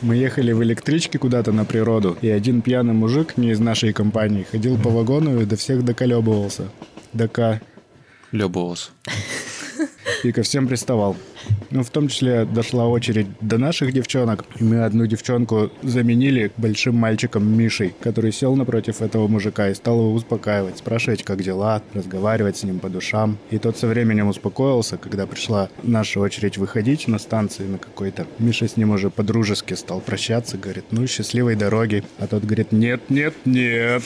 Мы ехали в электричке куда-то на природу, и один пьяный мужик, не из нашей компании, ходил по вагону и до всех доколебывался. Дока. Любовался. И ко всем приставал. Ну, в том числе дошла очередь до наших девчонок. И мы одну девчонку заменили большим мальчиком Мишей, который сел напротив этого мужика и стал его успокаивать, спрашивать, как дела, разговаривать с ним по душам. И тот со временем успокоился, когда пришла наша очередь выходить на станции на какой-то. Миша с ним уже по-дружески стал прощаться, говорит, ну, счастливой дороги. А тот говорит, нет, нет, нет.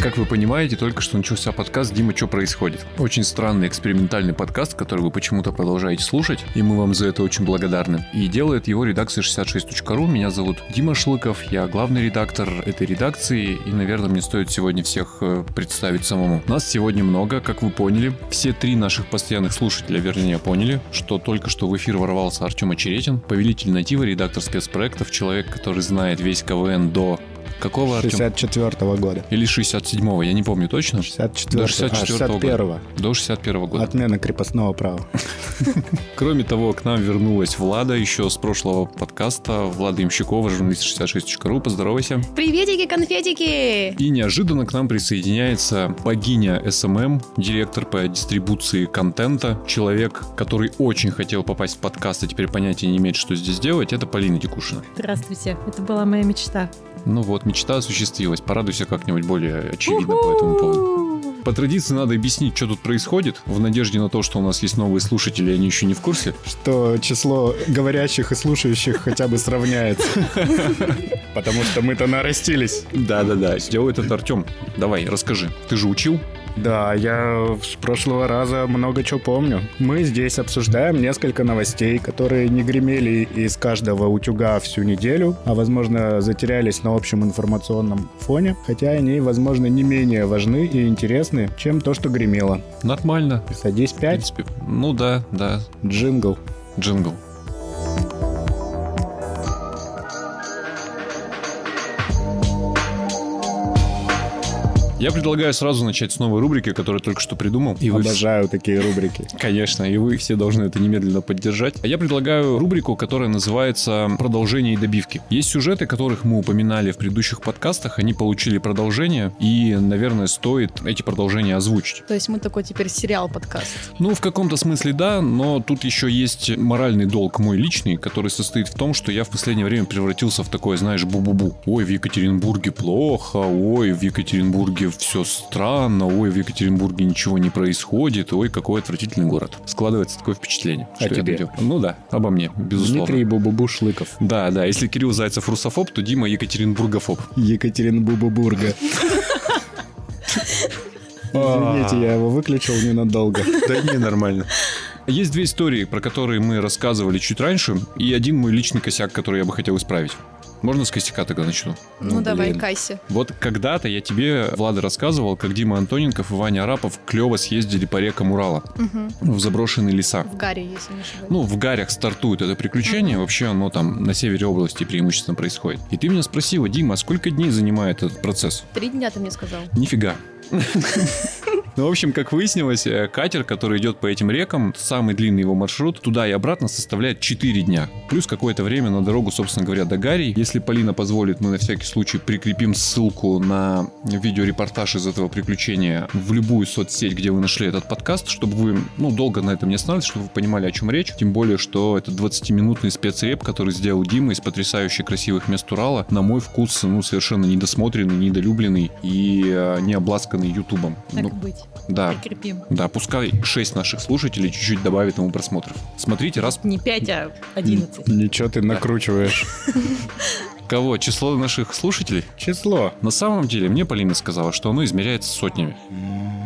Как вы понимаете, только что начался подкаст «Дима, что происходит?». Очень странный экспериментальный подкаст, который вы почему-то продолжаете слушать, и мы вам за это очень благодарны. И делает его редакция 66.ru. Меня зовут Дима Шлыков, я главный редактор этой редакции, и, наверное, мне стоит сегодня всех э, представить самому. Нас сегодня много, как вы поняли. Все три наших постоянных слушателя, вернее, поняли, что только что в эфир ворвался Артем Очеретин, повелитель натива, редактор спецпроектов, человек, который знает весь КВН до Какого, Артем? 64 года. Или 67-го, я не помню точно. 64 До 64 а, 61 года. До 61 года. Отмена крепостного права. Кроме того, к нам вернулась Влада еще с прошлого подкаста. Влада Имщикова, журналист 66.ru. Поздоровайся. Приветики, конфетики! И неожиданно к нам присоединяется богиня SMM, директор по дистрибуции контента, человек, который очень хотел попасть в подкаст, а теперь понятия не имеет, что здесь делать. Это Полина Дикушина. Здравствуйте, это была моя мечта. Ну вот, мечта осуществилась. Порадуйся как-нибудь более очевидно по этому поводу. По традиции надо объяснить, что тут происходит, в надежде на то, что у нас есть новые слушатели, и они еще не в курсе. Что число говорящих и слушающих хотя бы сравняется. Потому что мы-то нарастились. Да-да-да, сделает это Артем. Давай, расскажи. Ты же учил? Да, я с прошлого раза много чего помню. Мы здесь обсуждаем несколько новостей, которые не гремели из каждого утюга всю неделю, а, возможно, затерялись на общем информационном фоне, хотя они, возможно, не менее важны и интересны, чем то, что гремело. Нормально. Садись В 5, принципе. Ну да, да. джингл. Джингл. Я предлагаю сразу начать с новой рубрики, которую только что придумал. И вы Обожаю такие рубрики. Конечно, и вы все должны это немедленно поддержать. А я предлагаю рубрику, которая называется «Продолжение и добивки». Есть сюжеты, которых мы упоминали в предыдущих подкастах, они получили продолжение, и, наверное, стоит эти продолжения озвучить. То есть мы такой теперь сериал-подкаст. Ну, в каком-то смысле да, но тут еще есть моральный долг мой личный, который состоит в том, что я в последнее время превратился в такое, знаешь, бу-бу-бу. Ой, в Екатеринбурге плохо, ой, в Екатеринбурге все странно, ой, в Екатеринбурге ничего не происходит, ой, какой отвратительный город. Складывается такое впечатление. О что я тебе? делаю. Ну да, обо мне, безусловно. Дмитрий Бубубу Шлыков. Да, да, если Кирилл Зайцев русофоб, то Дима Екатеринбургофоб. Екатеринбубубурга. Извините, я его выключил ненадолго. Да не, нормально. Есть две истории, про которые мы рассказывали чуть раньше, и один мой личный косяк, который я бы хотел исправить. Можно с косяка тогда начну? Ну, давай, блин. Кайся. Вот когда-то я тебе, Влада, рассказывал, как Дима Антоненков и Ваня Арапов клево съездили по рекам Урала в заброшенные леса. В Гарри, если не ошибаюсь. Ну, в Гарях стартует это приключение, вообще оно там на севере области преимущественно происходит. И ты меня спросила, Дима, а сколько дней занимает этот процесс? Три дня ты мне сказал. Нифига. Ну, в общем, как выяснилось, э, катер, который идет по этим рекам, самый длинный его маршрут, туда и обратно составляет 4 дня. Плюс какое-то время на дорогу, собственно говоря, до Гарри. Если Полина позволит, мы на всякий случай прикрепим ссылку на видеорепортаж из этого приключения в любую соцсеть, где вы нашли этот подкаст, чтобы вы, ну, долго на этом не останавливались, чтобы вы понимали, о чем речь. Тем более, что это 20-минутный спецреп, который сделал Дима из потрясающе красивых мест Урала. На мой вкус, ну, совершенно недосмотренный, недолюбленный и э, не обласканный Ютубом. Так Ну, быть. Да, Прикрепим. да, пускай 6 наших слушателей чуть-чуть добавит ему просмотров. Смотрите, раз Не пять, а одиннадцать. Ничего ты накручиваешь. кого? Число наших слушателей? Число. На самом деле, мне Полина сказала, что оно измеряется сотнями.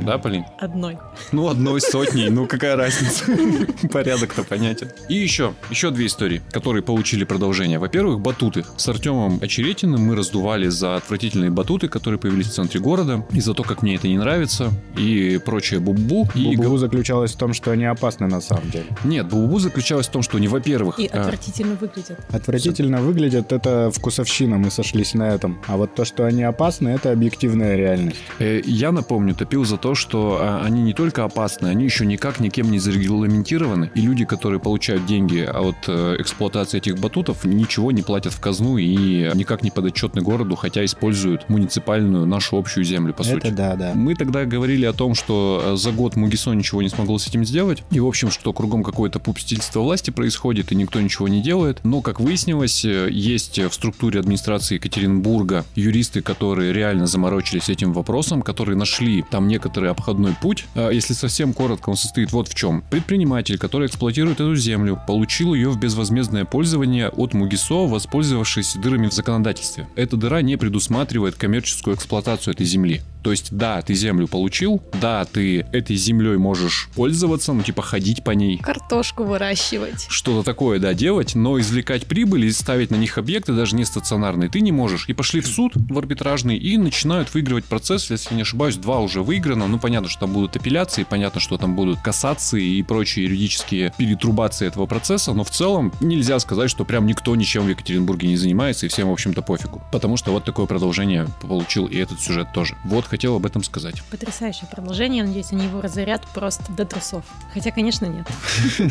Да, Полин? Одной. Ну, одной сотней, ну какая разница? Порядок-то понятен. И еще, еще две истории, которые получили продолжение. Во-первых, батуты. С Артемом Очеретиным мы раздували за отвратительные батуты, которые появились в центре города, и за то, как мне это не нравится, и прочее бубу. И Бубу заключалась в том, что они опасны на самом деле. Нет, бубу заключалась в том, что они, во-первых, И а, отвратительно выглядят. Отвратительно выглядят, это вкусовщина вкусовщина, мы сошлись на этом. А вот то, что они опасны, это объективная реальность. Э, Я напомню, топил за то, что а, они не только опасны, они еще никак никем не зарегламентированы. И люди, которые получают деньги от э, эксплуатации этих батутов, ничего не платят в казну и никак не подотчетны городу, хотя используют муниципальную нашу общую землю, по сути. это да, да. Мы тогда говорили о том, что э, за год Мугисо ничего не смогло с этим сделать. И, в общем, что кругом какое-то пупстительство власти происходит, и никто ничего не делает. Но, как выяснилось, э, есть в структуре администрации Екатеринбурга юристы, которые реально заморочились этим вопросом, которые нашли там некоторый обходной путь. А Если совсем коротко, он состоит вот в чем. Предприниматель, который эксплуатирует эту землю, получил ее в безвозмездное пользование от Мугисо, воспользовавшись дырами в законодательстве. Эта дыра не предусматривает коммерческую эксплуатацию этой земли. То есть, да, ты землю получил, да, ты этой землей можешь пользоваться, ну, типа, ходить по ней, Картошку выращивать. что-то такое, да, делать, но извлекать прибыль и ставить на них объекты, даже не стационарные, ты не можешь. И пошли в суд, в арбитражный, и начинают выигрывать процесс, если не ошибаюсь, два уже выиграно. Ну, понятно, что там будут апелляции, понятно, что там будут кассации и прочие юридические перетрубации этого процесса, но в целом нельзя сказать, что прям никто ничем в Екатеринбурге не занимается, и всем, в общем-то, пофигу. Потому что вот такое продолжение получил и этот сюжет тоже. Вот, хотел об этом сказать. Потрясающее продолжение. Надеюсь, они его разорят просто до трусов. Хотя, конечно, нет.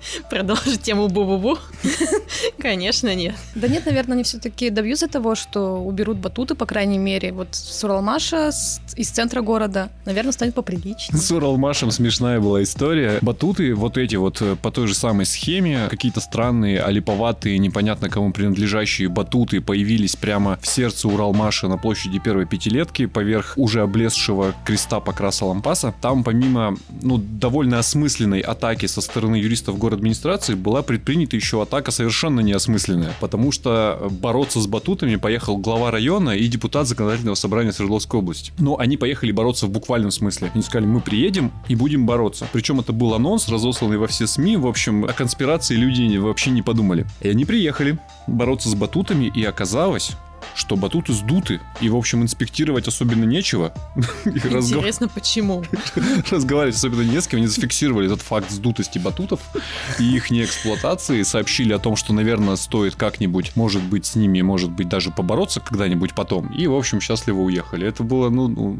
Продолжить тему бу-бу-бу? Конечно, нет. Да нет, наверное, они все-таки добьются того, что уберут батуты, по крайней мере. Вот с Уралмаша, с- из центра города, наверное, станет поприличнее. С Уралмашем смешная была история. Батуты, вот эти вот э, по той же самой схеме, какие-то странные, олиповатые, непонятно кому принадлежащие батуты появились прямо в сердце Уралмаша на площади первой пятилетки, поверх уже облезшего креста Покраса Лампаса. Там помимо, ну, довольно осмысленной атаки со стороны юристов город администрации была предпринята еще атака совершенно неосмысленная, потому что бороться с батутами поехал глава района и депутат законодательного собрания Свердловской области. Но они поехали бороться в буквальном смысле. Они сказали, мы приедем и будем бороться. Причем это был анонс, разосланный во все СМИ. В общем, о конспирации люди вообще не подумали. И они приехали бороться с батутами, и оказалось, что батуты сдуты, и, в общем, инспектировать особенно нечего. Интересно, почему? разговаривать особенно не с кем, они зафиксировали этот факт сдутости батутов и их неэксплуатации, сообщили о том, что, наверное, стоит как-нибудь, может быть, с ними, может быть, даже побороться когда-нибудь потом, и, в общем, счастливо уехали. Это было, ну, ну,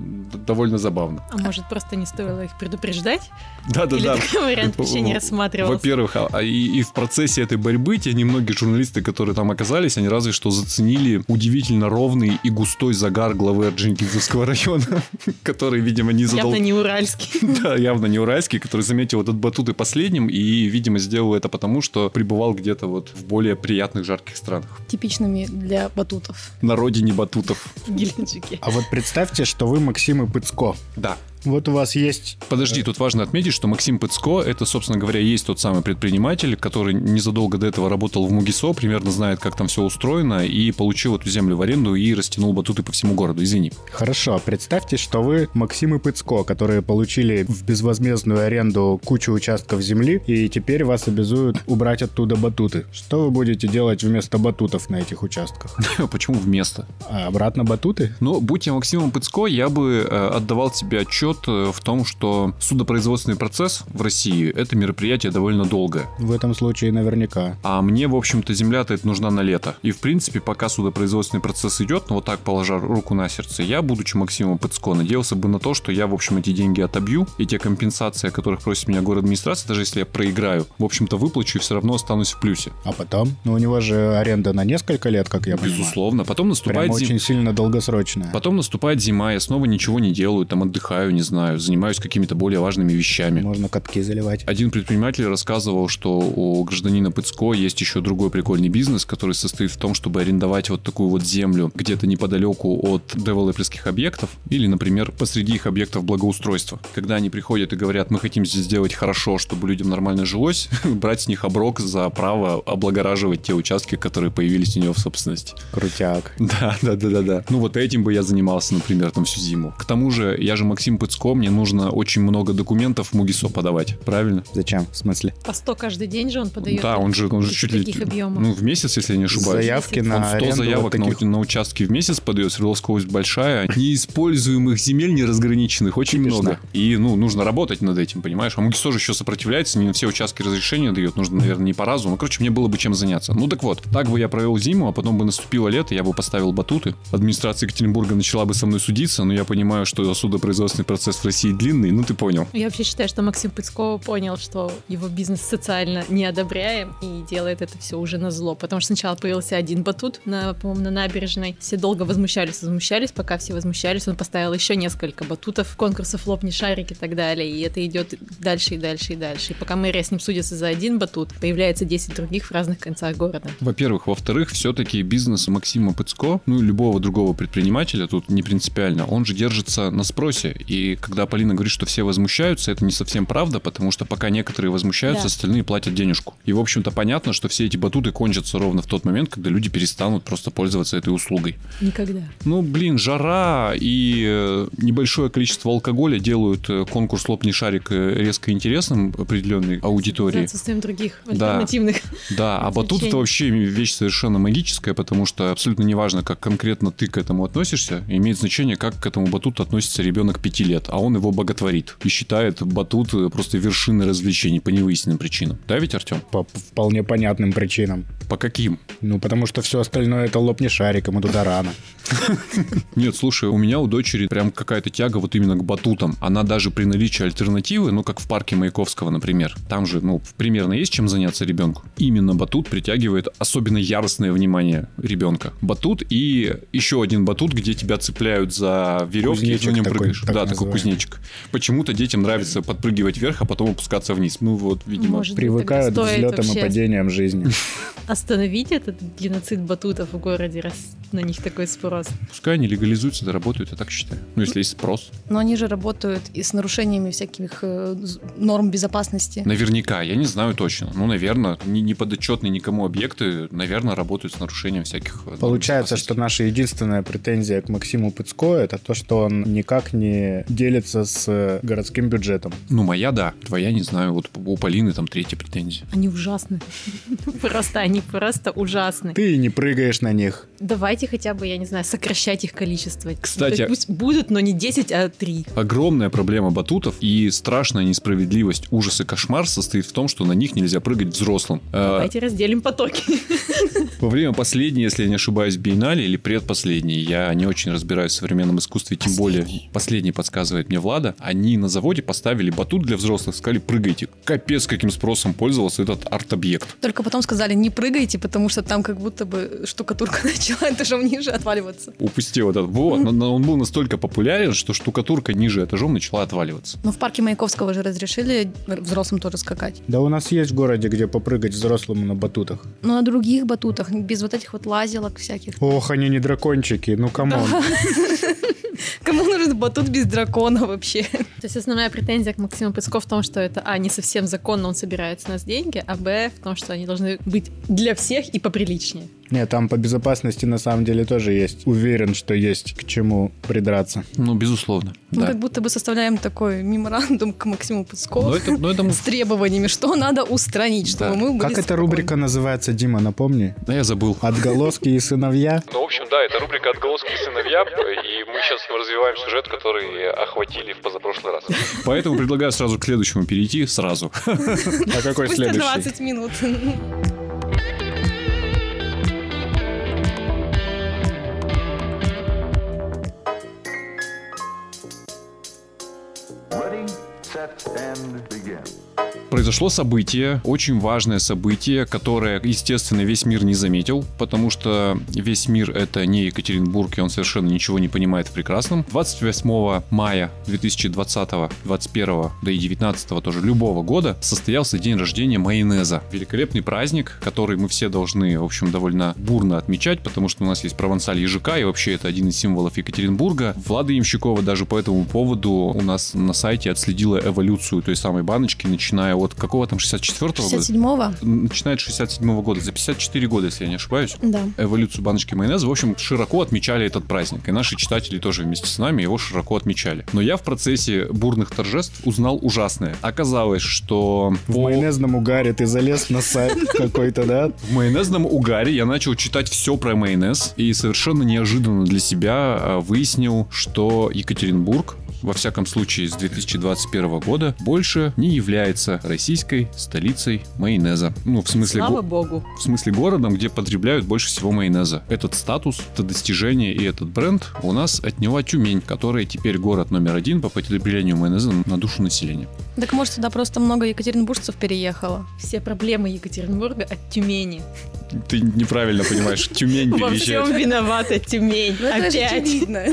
довольно забавно. А может, просто не стоило их предупреждать? Или Да-да-да. такой вариант вообще не рассматривался? Во-первых, а- а и, и в процессе этой борьбы те немногие журналисты, которые там оказались, они разве что заценили удивительно ровный и густой загар главы Орджоникидзевского района, который, видимо, не задал... Явно не уральский. Да, явно не уральский, который заметил этот батут и последним, и, видимо, сделал это потому, что пребывал где-то вот в более приятных жарких странах. Типичными для батутов На родине батутов. в Геленджике. А вот представьте, что вы Максим и Пыцко. Да. Вот у вас есть... Подожди, тут важно отметить, что Максим Пыцко, это, собственно говоря, есть тот самый предприниматель, который незадолго до этого работал в Мугисо, примерно знает, как там все устроено, и получил эту землю в аренду и растянул батуты по всему городу. Извини. Хорошо, представьте, что вы Максим и Пыцко, которые получили в безвозмездную аренду кучу участков земли, и теперь вас обязуют убрать оттуда батуты. Что вы будете делать вместо батутов на этих участках? Почему вместо? А обратно батуты? Но будь я Максимом Пыцко, я бы э, отдавал себе отчет э, в том, что судопроизводственный процесс в России это мероприятие довольно долгое. В этом случае наверняка. А мне, в общем-то, земля-то это нужна на лето. И, в принципе, пока судопроизводственный процесс идет, ну вот так положа руку на сердце, я, будучи Максимом Пыцко, надеялся бы на то, что я, в общем, эти деньги отобью, и те компенсации, о которых просит меня город администрация, даже если я проиграю, в общем-то, выплачу и все равно останусь в плюсе. А потом? Ну, у него же аренда на несколько лет, как я понимаю. Безусловно. Потом наступает Прям зим- очень сильно долгосрочная. Потом наступает зима, я снова ничего не делаю, там отдыхаю, не знаю, занимаюсь какими-то более важными вещами. Можно катки заливать. Один предприниматель рассказывал, что у гражданина Пыцко есть еще другой прикольный бизнес, который состоит в том, чтобы арендовать вот такую вот землю где-то неподалеку от девелоперских объектов или, например, посреди их объектов благоустройства. Когда они приходят и говорят, мы хотим здесь сделать хорошо, чтобы людям нормально жилось, брать с них оброк за право облагораживать те участки, которые появились у него в собственности. Крутяк. Да, да, да, да, да. Ну вот этим бы я занимался, например, там всю зиму. К тому же, я же Максим Пыцко, Пыцко, мне нужно очень много документов в МУГИСО подавать, правильно? Зачем? В смысле? По 100 каждый день же он подает. Да, он же, он же чуть ли... объемов? Ну, в месяц, если я не ошибаюсь. Заявки он на 100 аренду заявок вот таких... на, на участки в месяц подает, Свердловская область большая. Неиспользуемых земель неразграниченных очень Типично. много. И, ну, нужно работать над этим, понимаешь? А МУГИСО же еще сопротивляется, не на все участки разрешения дает. Нужно, наверное, не по разу. Ну, короче, мне было бы чем заняться. Ну, так вот, так бы я провел зиму, а потом бы наступило лето, я бы поставил батуты. Администрация Екатеринбурга начала бы со мной судиться, но я понимаю, что судопроизводственный процесс в России длинный, ну, ты понял. Я вообще считаю, что Максим Пыцко понял, что его бизнес социально не одобряем и делает это все уже на зло. Потому что сначала появился один батут, на, по-моему, на набережной. Все долго возмущались, возмущались, пока все возмущались. Он поставил еще несколько батутов, конкурсов «Лопни шарик» и так далее. И это идет дальше и дальше и дальше. И пока мэрия с ним судится за один батут, появляется 10 других в разных концах города. Во-первых. Во-вторых, все-таки бизнес Максима Пыцко, ну и любого другого предпринимателя, тут не принципиально, он же держится на спросе. И когда Полина говорит, что все возмущаются, это не совсем правда, потому что пока некоторые возмущаются, Да. остальные платят денежку. И, в общем-то, понятно, что все эти батуты кончатся ровно в тот момент, когда люди перестанут просто пользоваться этой услугой. Никогда. Ну, блин, жара и э, небольшое количество алкоголя делают э, конкурс «Лопни шарик» э, резко интересным определенной За аудитории. отсутствием других Да. альтернативных. Да, а батут это вообще вещь совершенно магическая, потому что абсолютно неважно, как конкретно ты к этому относишься, имеет значение, как к этому батуту относится ребенок пяти лет, а он его боготворит и считает батут э, просто вершиной развлечений по невыясненным причинам. Да ведь, Артем? По вполне понятным причинам. По каким? Ну, потому что все остальное это лопни шариком, и туда рано. Нет, слушай, у меня у дочери прям какая-то тяга вот именно к батутам. Она даже при наличии альтернативы, ну, как в парке Маяковского, например, там же, ну, примерно есть чем заняться ребенку. Именно батут притягивает особенно яростное внимание ребенка. Батут и еще один батут, где тебя цепляют за веревки, и на нем такой, прыгаешь. так да, такой называемый. кузнечик. Почему-то детям нравится подпрыгивать вверх, а потом опускаться вниз. Ну, вот, видимо. Может Привыкают к взлетам и падениям жизни. Остановить этот геноцид батутов в городе, раз на них такой спрос. Пускай они легализуются, да работают, я так считаю. Ну, если есть спрос. Но они же работают и с нарушениями всяких э, норм безопасности. Наверняка, я не знаю точно. Ну, наверное, не, не подотчетные никому объекты, наверное, работают с нарушением всяких... э, норм Получается, что наша единственная претензия к Максиму Пыцко это то, что он никак не делится с э, городским бюджетом. Ну, моя, да. Твоя, не знаю. Вот у Полины там третья претензия. Они ужасны. Просто они просто ужасны. Ты не прыгаешь на них. Давайте хотя бы, я не знаю, сокращать их количество. Кстати- То есть пусть будут, но не 10, а 3. Огромная проблема батутов и страшная несправедливость, ужас и кошмар состоит в том, что на них нельзя прыгать взрослым. Э, Давайте разделим потоки. Во время последней, если я не ошибаюсь, биеннале или предпоследней, я не очень разбираюсь в современном искусстве, тем более последний подсказывает мне Влада, они на заводе поставили батут для взрослых, сказали, прыгайте. Капец, каким спросом пользовался этот арт-объект. Только потом сказали, не прыгайте, потому что там как будто бы штукатурка начала этажом ниже отваливаться. Упустил этот. Вот, но- но он был настолько популярен, что штукатурка ниже этажом начала отваливаться. Но в парке Маяковского же разрешили взрослым тоже скакать. Да у нас есть в городе, где попрыгать взрослому на батутах. Но на других батутах, без вот этих вот лазилок всяких. Ох, они не дракончики, ну come on. Кому нужен батут без дракона вообще? То есть основная претензия к Максиму Песко в том, что это, а, не совсем законно, он собирает с нас деньги, а, б, в том, что они должны быть для всех и поприличнее. Нет, там по безопасности на самом деле тоже есть. Уверен, что есть к чему придраться. Ну, безусловно. Мы да. как будто бы составляем такой меморандум к Максиму Песко Но это, но это мы- с требованиями, что надо устранить, чтобы Да. мы были Как эта спокойны. рубрика называется, Дима, напомни? Да, я забыл. Отголоски и сыновья. Ну, в общем, да, это рубрика «Отголоски и сыновья», и мы сейчас развиваем сюжет, который охватили в позапрошлый раз. Поэтому предлагаю сразу к следующему перейти, сразу. А какой следующий? 20 минут. Ready, set, and begin. Произошло событие, очень важное событие, которое, естественно, весь мир не заметил, потому что весь мир это не Екатеринбург, и он совершенно ничего не понимает в прекрасном. 28 мая 2020, 21, да и 19 тоже любого года состоялся день рождения майонеза. Великолепный праздник, который мы все должны, в общем, довольно бурно отмечать, потому что у нас есть провансаль ежика, и вообще это один из символов Екатеринбурга. Влада Ямщикова даже по этому поводу у нас на сайте отследила эволюцию той самой баночки, начиная вот какого там 64-го года. 67-го? Начинает 67 года, за 54 года, если я не ошибаюсь. Да. Эволюцию баночки майонеза, в общем, широко отмечали этот праздник. И наши читатели тоже вместе с нами его широко отмечали. Но я в процессе бурных торжеств узнал ужасное. Оказалось, что В по- майонезном угаре ты залез на сайт какой-то, да? в майонезном угаре я начал читать все про майонез и совершенно неожиданно для себя а, выяснил, что Екатеринбург во всяком случае с 2021 года, больше не является российской столицей майонеза. Ну, в смысле, Слава го- богу. в смысле городом, где потребляют больше всего майонеза. Этот статус, это достижение и этот бренд у нас отняла Тюмень, которая теперь город номер один по потреблению майонеза на душу населения. Так может, сюда просто много екатеринбуржцев переехало. Все проблемы Екатеринбурга от Тюмени. Ты неправильно понимаешь, Тюмень Во всем переезжает. виновата Тюмень. Ну, Опять. очевидно.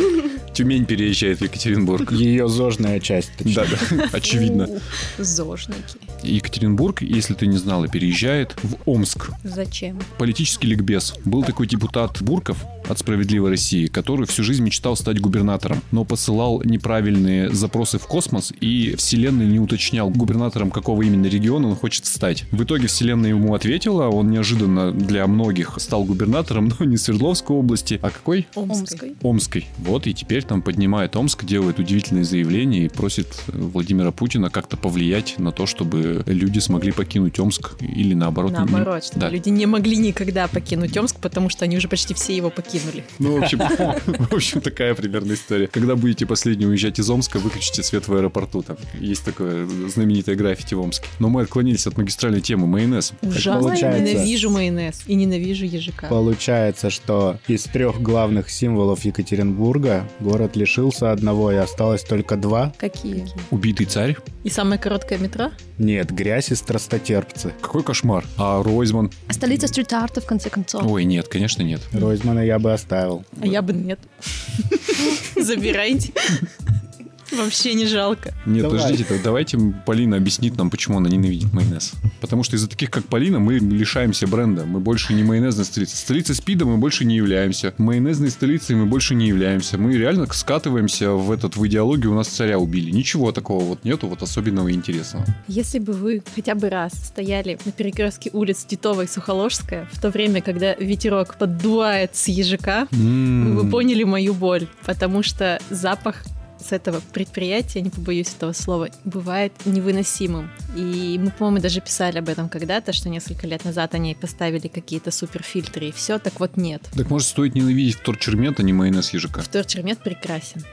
Тюмень переезжает в Екатеринбург. Ее зожная часть. Да, да, очевидно. Зожники. Екатеринбург, если ты не знала, переезжает в Омск. Зачем? Политический ликбез. Был такой депутат Бурков от «Справедливой России», который всю жизнь мечтал стать губернатором, но посылал неправильные запросы в космос, и Вселенная не уточнял губернатором, какого именно региона он хочет стать. В итоге Вселенная ему ответила, он неожиданно для многих стал губернатором, но не Свердловской области, а какой? Омской. Омской. Вот, и теперь там поднимает Омск, делает удивительные заявления и просит Владимира Путина как-то повлиять на то, чтобы люди смогли покинуть Омск или наоборот. не- Наоборот, что Да. люди не могли никогда покинуть Омск, потому что они уже почти все его покинули. Ну, в общем, в общем, такая примерно история. Когда будете последний уезжать из Омска, выключите свет в аэропорту. Там есть такое знаменитое граффити в Омске. Но мы отклонились от магистральной темы. Майонез. Ужасно получается. ненавижу майонез и ненавижу ежика. Получается, что из трех главных символов Екатеринбурга город лишился одного и осталось только два. Какие? Убитый царь. И самое короткое метро? Нет, грязь и страстотерпцы. Какой кошмар. А Ройзман? Столица стрит-арта, в конце концов. Ой, нет, конечно, нет. Ройзмана я бы оставил. А я бы нет. Забирайте. Вообще не жалко. Нет, Давай. подождите, так давайте Полина объяснит нам, почему она ненавидит майонез. Потому что из-за таких, как Полина, мы лишаемся бренда. Мы больше не майонезная столица. Столицей спида мы больше не являемся. Майонезной столицей мы больше не являемся. Мы реально скатываемся в этот, в идеологию у нас царя убили. Ничего такого вот нету, вот особенного и интересного. Если бы вы хотя бы раз стояли на перекрестке улиц Титова и Сухоложская, в то время, когда ветерок поддувает с ежика, вы бы поняли мою боль, потому что запах с этого предприятия, не побоюсь этого слова, бывает невыносимым. И мы, по-моему, даже писали об этом когда-то, что несколько лет назад они поставили какие-то суперфильтры, и все, так вот нет. Так может стоит ненавидеть вторчермент, а не майонез ежика? Вторчермет прекрасен.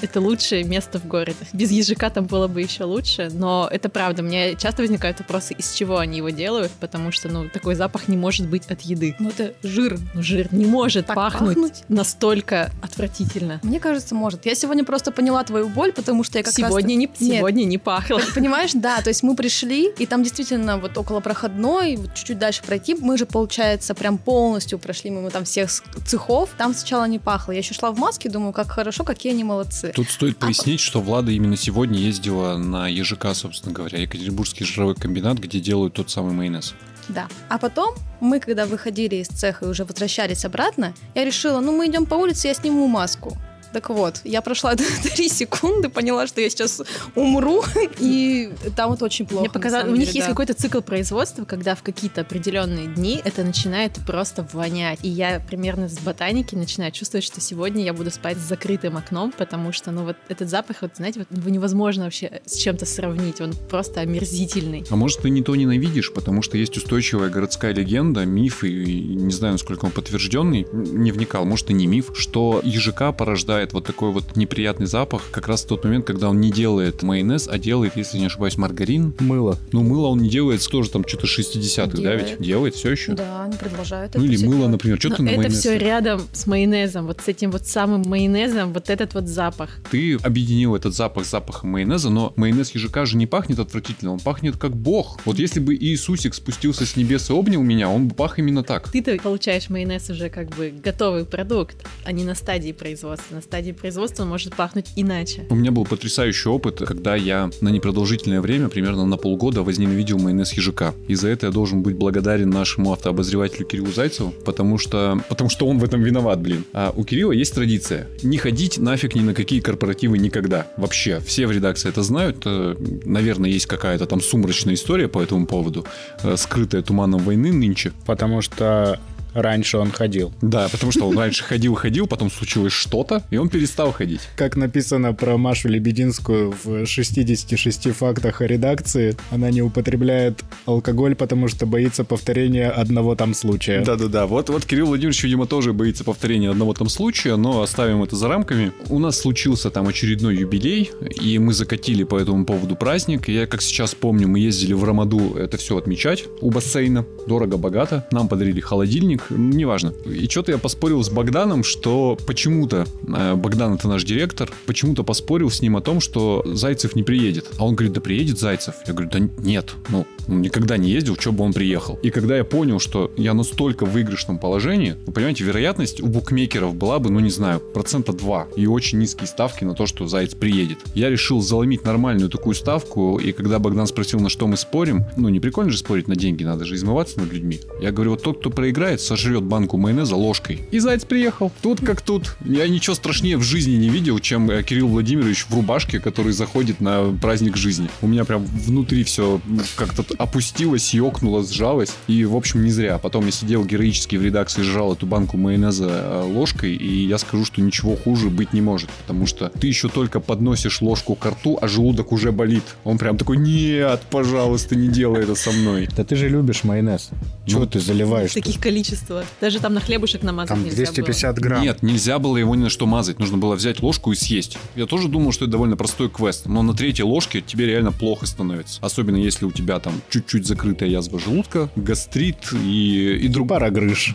Это лучшее место в городе. Без ежика там было бы еще лучше, но это правда. Мне часто возникают вопросы, из чего они его делают, потому что, ну, такой запах не может быть от еды. Ну, это жир. Ну, жир не может пахнуть? настолько отвратительно. Мне кажется, может. Я сегодня просто поняла твою боль, потому что я как Сегодня не, раз... Нет. сегодня не пахло. Понимаешь, да, то есть мы пришли, и там действительно вот около проходной, вот чуть-чуть дальше пройти, мы же, получается, прям полностью прошли мимо там всех цехов. Там сначала не пахло. Я еще шла в маске, думаю, как хорошо, какие они молодцы. Тут стоит пояснить, что Влада именно сегодня ездила на ежика, собственно говоря, Екатеринбургский жировой комбинат, где делают тот самый майонез. Да. А потом мы, когда выходили из цеха и уже возвращались обратно, я решила, ну мы идем по улице, я сниму маску. Так вот, я прошла 3 секунды, поняла, что я сейчас умру, и там вот очень плохо. Мне показалось, у них деле, есть да. какой-то цикл производства, когда в какие-то определенные дни это начинает просто вонять. И я примерно с ботаники начинаю чувствовать, что сегодня я буду спать с закрытым окном, потому что, ну, вот этот запах, вот, знаете, вот невозможно вообще с чем-то сравнить. Он просто омерзительный. А может, ты не то ненавидишь, потому что есть устойчивая городская легенда, миф, и не знаю, насколько он подтвержденный, не вникал, может, и не миф, что ежика порождает вот такой вот неприятный запах как раз в тот момент, когда он не делает майонез, а делает, если не ошибаюсь, маргарин. Мыло. Ну, мыло он не делает тоже там что-то 60-х, да, ведь? Делает все еще? Да, они продолжают Ну это или всё мыло, делать. например. Что Но ты на это майонез? все рядом с майонезом, вот с этим вот самым майонезом, вот этот вот запах. Ты объединил этот запах с запахом майонеза, но майонез ежика же не пахнет отвратительно, он пахнет как бог. Вот если бы Иисусик спустился с небес и обнял меня, он бы пах именно так. Ты-то получаешь майонез уже как бы готовый продукт, а не на стадии производства. На стадии производства, он может пахнуть иначе. У меня был потрясающий опыт, когда я на непродолжительное время, примерно на полгода, возненавидел майонез ежика. И за это я должен быть благодарен нашему автообозревателю Кириллу Зайцеву, потому что, потому что он в этом виноват, блин. А у Кирилла есть традиция. Не ходить нафиг ни на какие корпоративы никогда. Вообще. Все в редакции это знают. Э, Наверное, есть какая-то там сумрачная история по этому поводу, э, скрытая туманом войны нынче. Потому что раньше он ходил. Да, потому что он раньше ходил-ходил, потом случилось что-то, и он перестал ходить. Как написано про Машу Лебединскую в 66 фактах о редакции, она не употребляет алкоголь, потому что боится повторения одного там случая. Да-да-да, вот, вот Кирилл Владимирович, видимо, тоже боится повторения одного там случая, но оставим это за рамками. У нас случился там очередной юбилей, и мы закатили по этому поводу праздник. Я, как сейчас помню, мы ездили в Рамаду это все отмечать у бассейна. Дорого-богато. Нам подарили холодильник, неважно. И что-то я поспорил с Богданом, что почему-то, э, Богдан это наш директор, почему-то поспорил с ним о том, что Зайцев не приедет. А он говорит, да приедет Зайцев. Я говорю, да нет, ну, он никогда не ездил, что бы он приехал. И когда я понял, что я настолько в выигрышном положении, вы понимаете, вероятность у букмекеров была бы, ну не знаю, процента 2. И очень низкие ставки на то, что Заяц приедет. Я решил заломить нормальную такую ставку, и когда Богдан спросил, на что мы спорим, ну не прикольно же спорить на деньги, надо же измываться над людьми. Я говорю, вот тот, кто проиграет, сожрет банку майонеза ложкой. И Заяц приехал. Тут как тут. Я ничего страшнее в жизни не видел, чем э, Кирилл Владимирович в рубашке, который заходит на праздник жизни. У меня прям внутри все как-то опустилось, ёкнуло, сжалось. И, в общем, не зря. Потом я сидел героически в редакции, жрал эту банку майонеза э, ложкой, и я скажу, что ничего хуже быть не может. Потому что ты еще только подносишь ложку к рту, а желудок уже болит. Он прям такой, нет, пожалуйста, не делай это со мной. Да ты же любишь майонез. Чего Ну, ты заливаешь? В таких количествах. Даже там на хлебушек намазать Там нельзя 250 грамм. Нет, нельзя было его ни на что мазать. Нужно было взять ложку и съесть. Я тоже думал, что это довольно простой квест. Но на третьей ложке тебе реально плохо становится. Особенно если у тебя там чуть-чуть закрытая язва желудка, гастрит и, и друг... Пара грыж.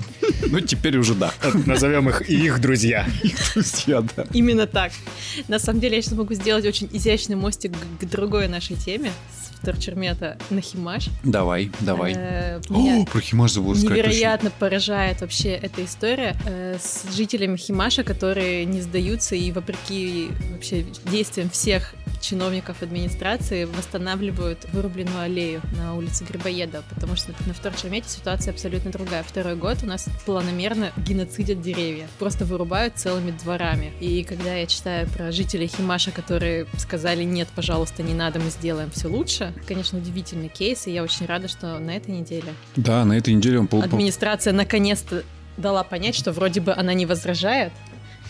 Ну, теперь уже да. Назовем их и их друзья. Друзья, да. Именно так. На самом деле, я сейчас могу сделать очень изящный мостик к другой нашей теме с вторчермета на Химаш. Давай, давай. Э, О, про Химаш забыл точно. невероятно поражает вообще эта история э, с жителями Химаша, которые не сдаются и вопреки вообще действиям всех чиновников администрации восстанавливают вырубленную аллею на улице Грибоедова, потому что на вторчермете ситуация абсолютно другая. Второй год у нас планомерно геноцидят деревья, просто вырубают целыми дворами. И когда я читаю про жителей Химаша, которые сказали, нет, пожалуйста, не надо, мы сделаем все лучше, конечно, удивительный кейс, и я очень рада, что на этой неделе Да, на этой неделе он администрация наконец-то дала понять, что вроде бы она не возражает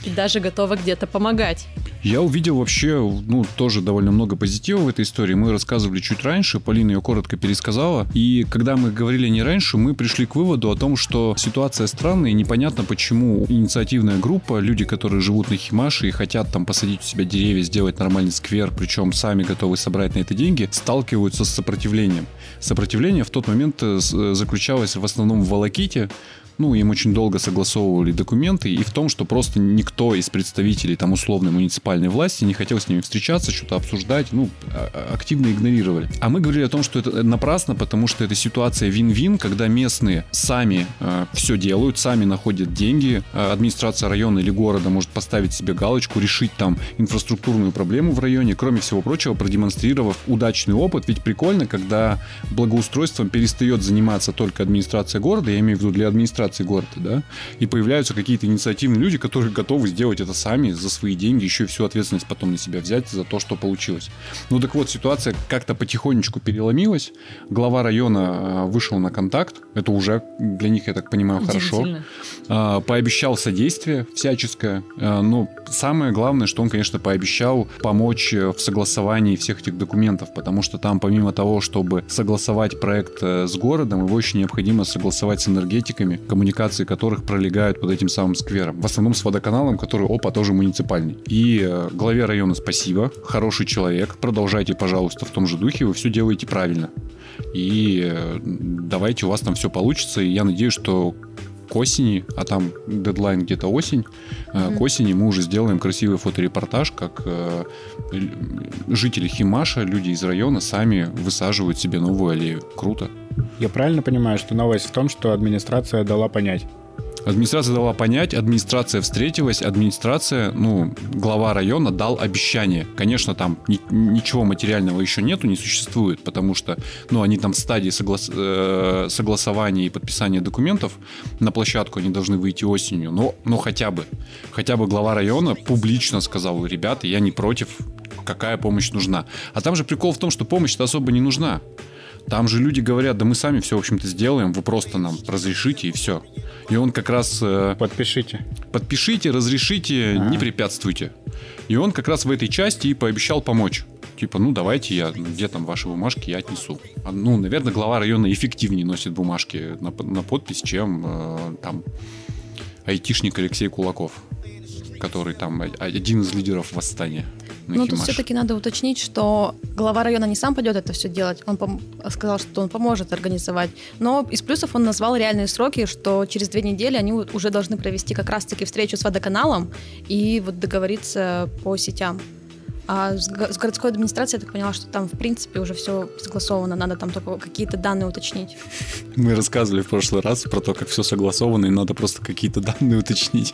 и даже готова где-то помогать. Я увидел вообще, ну, тоже довольно много позитива в этой истории. Мы рассказывали чуть раньше, Полина ее коротко пересказала. И когда мы говорили не раньше, мы пришли к выводу о том, что ситуация странная и непонятно, почему инициативная группа, люди, которые живут на Химаше и хотят там посадить у себя деревья, сделать нормальный сквер, причем сами готовы собрать на это деньги, сталкиваются с сопротивлением. Сопротивление в тот момент э, э, заключалось в основном в волоките, ну, им очень долго согласовывали документы, и в том, что просто никто из представителей там условной муниципальной власти не хотел с ними встречаться, что-то обсуждать, ну, а- а- активно игнорировали. А мы говорили о том, что это напрасно, потому что это ситуация вин-вин, когда местные сами все делают, сами находят деньги, э, администрация района или города может поставить себе галочку, решить там инфраструктурную проблему в районе, кроме всего прочего, продемонстрировав удачный опыт. Ведь прикольно, когда благоустройством перестает заниматься только администрация города, я имею в виду для администрации города, да, и появляются какие-то инициативные люди, которые готовы сделать это сами за свои деньги, еще и всю ответственность потом на себя взять за то, что получилось. Ну так вот, ситуация как-то потихонечку переломилась. Глава района э, вышел на контакт. Это уже для них, я так понимаю, хорошо. А, Пообещал содействие всяческое. А, Но самое главное, что он, конечно, пообещал помочь э, в согласовании всех этих документов, потому что там, помимо того, чтобы согласовать проект э, с городом, его еще необходимо согласовать с энергетиками, коммуникации которых пролегают под этим самым сквером. В основном с водоканалом, который, опа, тоже муниципальный. И э, главе района спасибо, хороший человек, продолжайте, пожалуйста, в том же духе, вы все делаете правильно. И э, давайте у вас там все получится, и я надеюсь, что к осени, а там дедлайн где-то осень, э, к осени мы уже сделаем красивый фоторепортаж, как э, жители Химаша, люди из района сами высаживают себе новую аллею. Круто. Я правильно понимаю, что новость в том, что администрация дала понять? Администрация дала понять, администрация встретилась, администрация, ну, глава района дал обещание. Конечно, там ни- ничего материального еще нету, не существует, потому что, ну, они там в стадии соглас- э, согласования и подписания документов на площадку они должны выйти осенью, но, но хотя бы, хотя бы глава района публично сказал, ребята, я не против, какая помощь нужна. А там же прикол в том, что помощь-то особо не нужна. Там же люди говорят, да мы сами все, в общем-то, сделаем, вы просто нам разрешите и все. И он как раз э, Подпишите. подпишите, разрешите, Ага. не препятствуйте. И он как раз в этой части и пообещал помочь. Типа, ну давайте я, где там ваши бумажки, я отнесу. А, Ну, наверное, глава района эффективнее носит бумажки на, на подпись, чем э, там айтишник Алексей Кулаков, который там один из лидеров восстания. Ну, тут все-таки надо уточнить, что глава района не сам пойдет это все делать. Он пом- сказал, что он поможет организовать. Но из плюсов он назвал реальные сроки, что через две недели они уже должны провести как раз-таки встречу с водоканалом и вот договориться по сетям. А с, го- с городской администрацией я так поняла, что там в принципе уже все согласовано, надо там только какие-то данные уточнить. Мы рассказывали в прошлый раз про то, как все согласовано, и надо просто какие-то данные уточнить.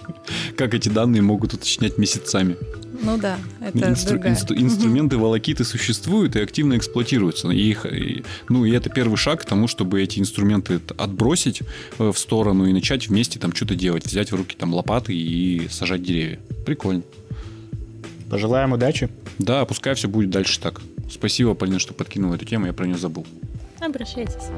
Как эти данные могут уточнять месяцами. Ну да, это Инстру- другая. инстру- инструменты волокиты существуют и активно эксплуатируются. И их, и- ну, и это первый шаг к тому, чтобы эти инструменты отбросить э, в сторону и начать вместе там что-то делать. Взять в руки там лопаты и сажать деревья. Прикольно. Пожелаем удачи. Да, пускай все будет дальше так. Спасибо, Полина, что подкинула эту тему, я про нее забыл. Обращайтесь.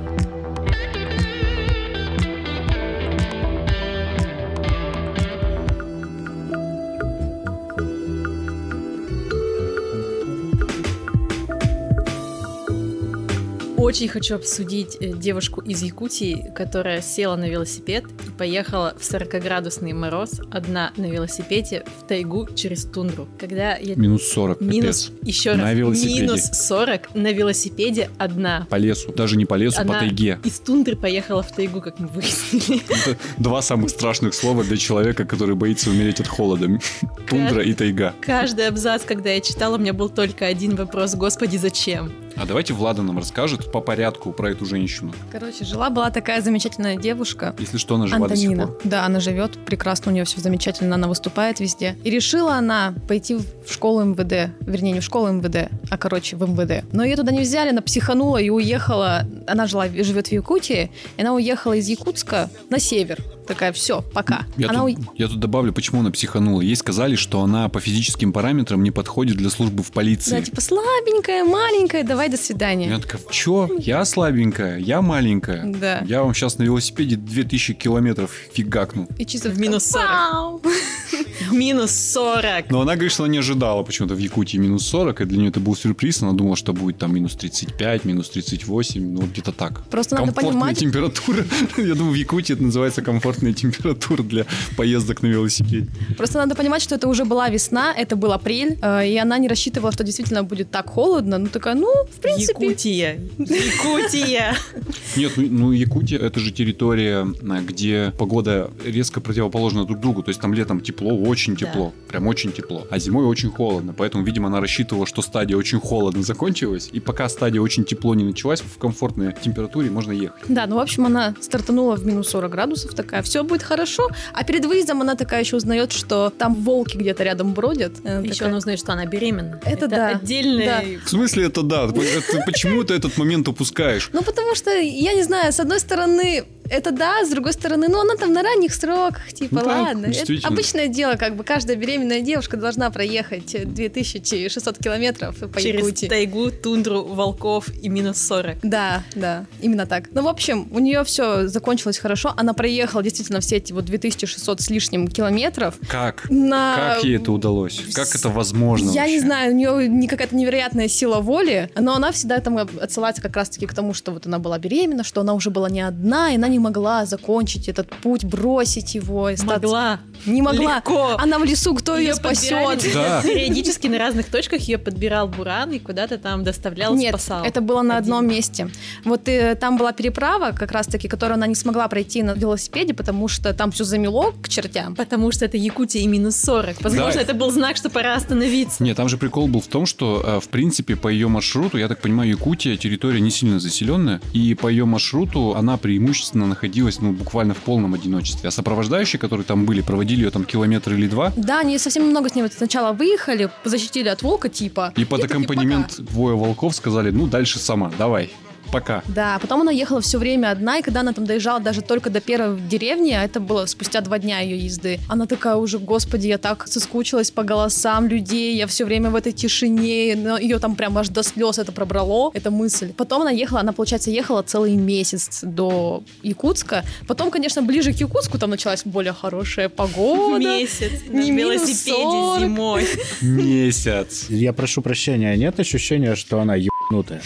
Очень хочу обсудить э, девушку из Якутии, которая села на велосипед и поехала в 40-градусный мороз одна на велосипеде в тайгу через тундру. Когда я... Минус 40, Минус, капец. еще раз, На велосипеде. минус 40 на велосипеде одна. По лесу. Даже не по лесу, Она по тайге. из тундры поехала в тайгу, как мы выяснили. Это два самых страшных слова для человека, который боится умереть от холода. Тундра и тайга. Каждый абзац, когда я читала, у меня был только один вопрос. Господи, зачем? А давайте Влада нам расскажет по порядку про эту женщину. Короче, жила-была такая замечательная девушка, Если что, она жива до сих Антонина. пор. Да, она живет прекрасно, у нее все замечательно, она выступает везде. И решила она пойти в школу МВД, вернее, не в школу МВД, а, короче, в МВД. Но ее туда не взяли, она психанула и уехала. Она жила, живет в Якутии, и она уехала из Якутска на север. Такая, все, пока. Я, она тут, уй- я тут добавлю, почему она психанула. Ей сказали, что она по физическим параметрам не подходит для службы в полиции. Да, типа слабенькая, маленькая, давай до свидания. Я такая, чё? Я слабенькая, я маленькая. Да. Я вам сейчас на велосипеде 2000 километров фигакну. И чисто В минус 40. Вау! В минус 40. Но она говорит, что она не ожидала почему-то в Якутии минус 40, и для нее это был сюрприз. Она думала, что будет там минус 35, минус 38, ну где-то так. Просто надо Комфортная понимать, температура. Я думаю, в Якутии это называется комфортная температура для поездок на велосипеде. Просто надо понимать, что это уже была весна, это был апрель, э, и она не рассчитывала, что действительно будет так холодно. Ну такая, ну, в принципе, Якутия. Якутия. Нет, ну, ну Якутия это же территория, а, где погода резко противоположна друг другу. То есть там летом тепло, очень тепло, прям очень тепло. А зимой очень холодно. Поэтому, видимо, она рассчитывала, что стадия очень холодно закончилась. И пока стадия очень тепло не началась, в комфортной температуре можно ехать. Да, ну, в общем, она стартанула в минус 40 градусов, такая, все будет хорошо. А перед выездом она такая еще узнает, что там волки где-то рядом бродят. Она Еще такая, она узнает, что она беременна. Это да. отдельный... В смысле это да? Это- почему ты этот момент упускаешь? Ну, потому что, я не знаю, с одной стороны, это да, с другой стороны, ну, она там на ранних сроках, типа, Ну да, ладно. Это обычное дело, как бы, каждая беременная девушка должна проехать 2600 километров по Через Якутии. тайгу, тундру, волков и минус 40. Да, да, именно так. Ну, в общем, у нее все закончилось хорошо. Она проехала действительно все эти вот 2600 с лишним километров Как? на... Как ей это удалось? Как это возможно Я не вообще? знаю, у нее не какая-то невероятная сила воли, но она всегда там отсылается как раз-таки к тому, что вот она была беременна, что она уже была не одна, и она не могла закончить этот путь, бросить его. И стать- Могла. Не могла. Легко. Она в лесу, кто ее, подбирали. спасет? Да. Периодически на разных точках ее подбирал Буран и куда-то там доставлял, Нет, спасал. это было на Один. одном месте. Вот э, там была переправа, как раз-таки, которую она не смогла пройти на велосипеде, потому что там все замело к чертям. Потому что это Якутия и минус 40. Возможно, Да. это был знак, что пора остановиться. Нет, там же прикол был в том, что, э, в принципе, по ее маршруту, я так понимаю, Якутия территория не сильно заселенная, и по ее маршруту она преимущественно она находилась, ну, буквально в полном одиночестве. А сопровождающие, которые там были, проводили ее там километр или два, Да, они совсем немного с ней вот сначала выехали, защитили от волка, типа. и под аккомпанемент двое волков сказали, ну, дальше сама, давай, пока. Да, потом она ехала все время одна, и когда она там доезжала даже только до первой деревни, а это было спустя два дня ее езды, она такая уже, господи, я так соскучилась по голосам людей, я все время в этой тишине, но ее там прям аж до слез это пробрало, эта мысль. Потом она ехала, она, получается, ехала целый месяц до Якутска. Потом, конечно, ближе к Якутску там началась более хорошая погода. Месяц на Не минус велосипеде 40. зимой. Месяц. Я прошу прощения, нет ощущения, что она ебнутая?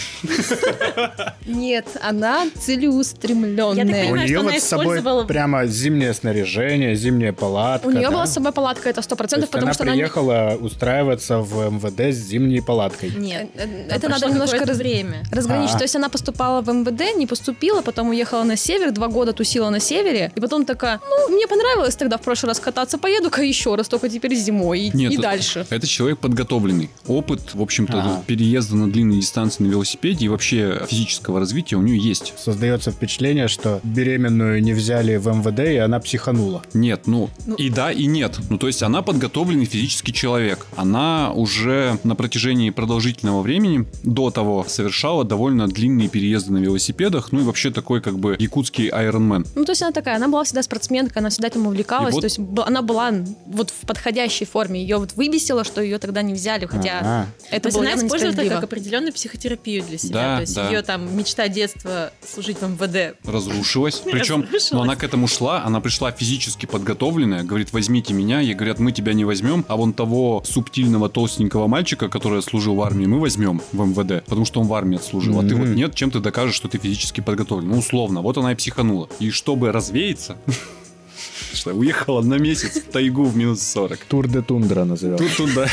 Нет, она целеустремленная. Я У нее вот она с собой использовала- прямо зимнее снаряжение, зимняя палатка. У нее да? была с собой палатка, это сто То процентов, потому она что она... приехала устраиваться в МВД с зимней палаткой. Нет. Э, э, Это надо немножко раз- время. разграничить. А. То есть она поступала в МВД, не поступила, потом уехала на север, два года тусила на севере, и потом такая, ну, мне понравилось тогда в прошлый раз кататься, поеду-ка еще раз, только теперь зимой и, Нет, и это- дальше. Это человек подготовленный. Опыт, в общем-то, переезда на длинные дистанции на велосипеде и вообще физического развития у нее есть. Создается впечатление, что беременную не взяли в МВД, и она психанула. Нет, ну, Ну- и да, и нет. Ну, то есть она подготовленный физический человек. Она уже на протяжении продолжительного времени до того совершала довольно длинные переезды на велосипедах. Ну и вообще такой как бы якутский айронмен. Ну, то есть она такая, она была всегда спортсменка, она всегда этим увлекалась, И вот- то есть она была вот в подходящей форме. Ее вот выбесило, что ее тогда не взяли, хотя Ага. это То было она это несправедливо. как определенную психотерапию для себя. Да, То есть да. ее там мечта детства служить в МВД. Разрушилась. Причем, Разрушилась. но она к этому шла, она пришла физически подготовленная, говорит, возьмите меня. Ей говорят, мы тебя не возьмем, а вон того субтильного толстенького мальчика, который служил в армии, мы возьмем в МВД, потому что он в армии отслужил. А ты вот нет, чем ты докажешь, что ты физически подготовлен? Ну, условно. Вот она и психанула. И чтобы развеяться, что уехала на месяц в тайгу в минус 40. Тур де тундра назовем. Тут туда.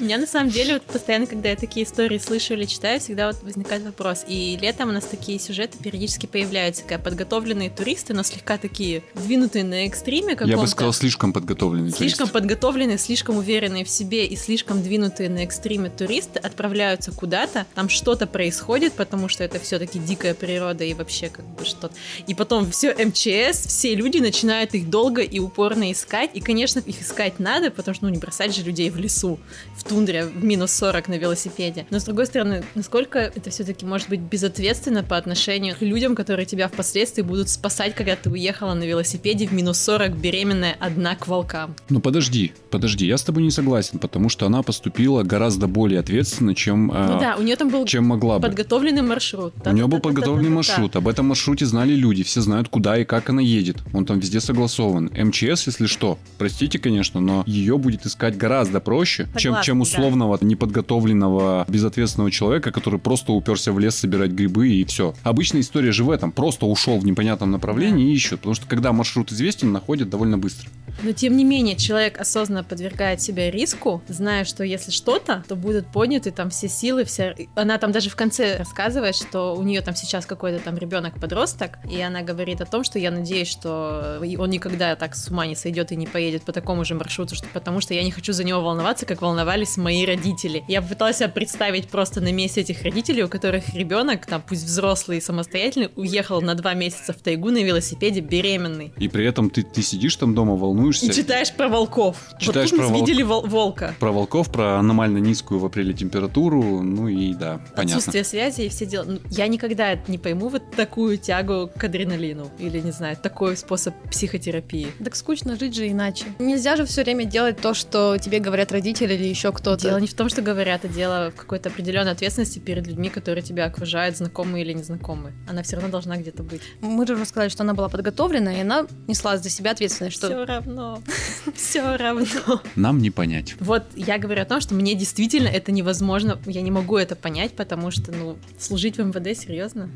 У меня на самом деле вот постоянно, когда я такие истории слышу или читаю, всегда вот возникает вопрос. И летом у нас такие сюжеты периодически появляются, как подготовленные туристы, но слегка такие двинутые на экстриме каком-то. Я бы сказал, слишком подготовленный. Слишком турист. подготовленные, слишком уверенные в себе и слишком двинутые на экстриме туристы отправляются куда-то, там что-то происходит, потому что это все-таки дикая природа и вообще как бы что-то. И потом все МЧС, все люди начинают их долго и упорно искать. И, конечно, их искать надо, потому что ну, не бросать же людей в лесу, в тундре, в минус 40 на велосипеде. Но, с другой стороны, насколько это все-таки может быть безответственно по отношению к людям, которые тебя впоследствии будут спасать, когда ты уехала на велосипеде в минус 40 беременная одна к волкам. Ну подожди, подожди, я с тобой не согласен, потому что она поступила гораздо более ответственно, чем, Ну а, да, у нее там был чем могла бы. подготовленный маршрут. У нее был подготовленный маршрут, об этом маршруте знали люди, все знают, куда и как она едет. Он там везде согласован. МЧС, если что, простите, конечно, но ее будет искать гораздо проще, чем, Согласна, чем да. условного неподготовленного, безответственного человека, который просто уперся в лес собирать грибы и все. Обычная история же в этом. Просто ушел в непонятном направлении и ищут. Потому что когда маршрут известен, находят довольно быстро. Но тем не менее, человек осознанно подвергает себя риску, зная, что если что-то, то будут подняты там все силы, вся... Она там даже в конце рассказывает, что у нее там сейчас какой-то там ребенок-подросток, и она говорит о том, что я надеюсь, что он никогда так с ума не сойдет и не поедет по такому же маршруту, что, потому что я не хочу за него волноваться, как волновались мои родители. Я пыталась себя представить просто на месте этих родителей, у которых ребенок, там пусть взрослый и самостоятельный, уехал на два месяца в тайгу на велосипеде беременный. И при этом ты, ты сидишь там дома, волнуешься. И читаешь про волков. Читаешь вот про волк- видели вол- волка. Про волков, про аномально низкую в апреле температуру, ну и да, понятно. Отсутствие связи и все дела. Ну, Я никогда не пойму вот такую тягу к адреналину. Или, не знаю, такой способ психотерапии. Так скучно жить же иначе. Нельзя же все время делать то, что тебе говорят родители или еще кто-то. Дело не в том, что говорят, а дело в какой-то определенной ответственности перед людьми, которые тебя окружают, знакомые или незнакомые. Она все равно должна где-то быть. Мы же уже сказали, что она была подготовлена, и она несла за себя ответственность, что Все равно. Все равно. Нам не понять. Вот я говорю о том, что мне действительно это невозможно, я не могу это понять, потому что, ну, служить в МВД, серьезно?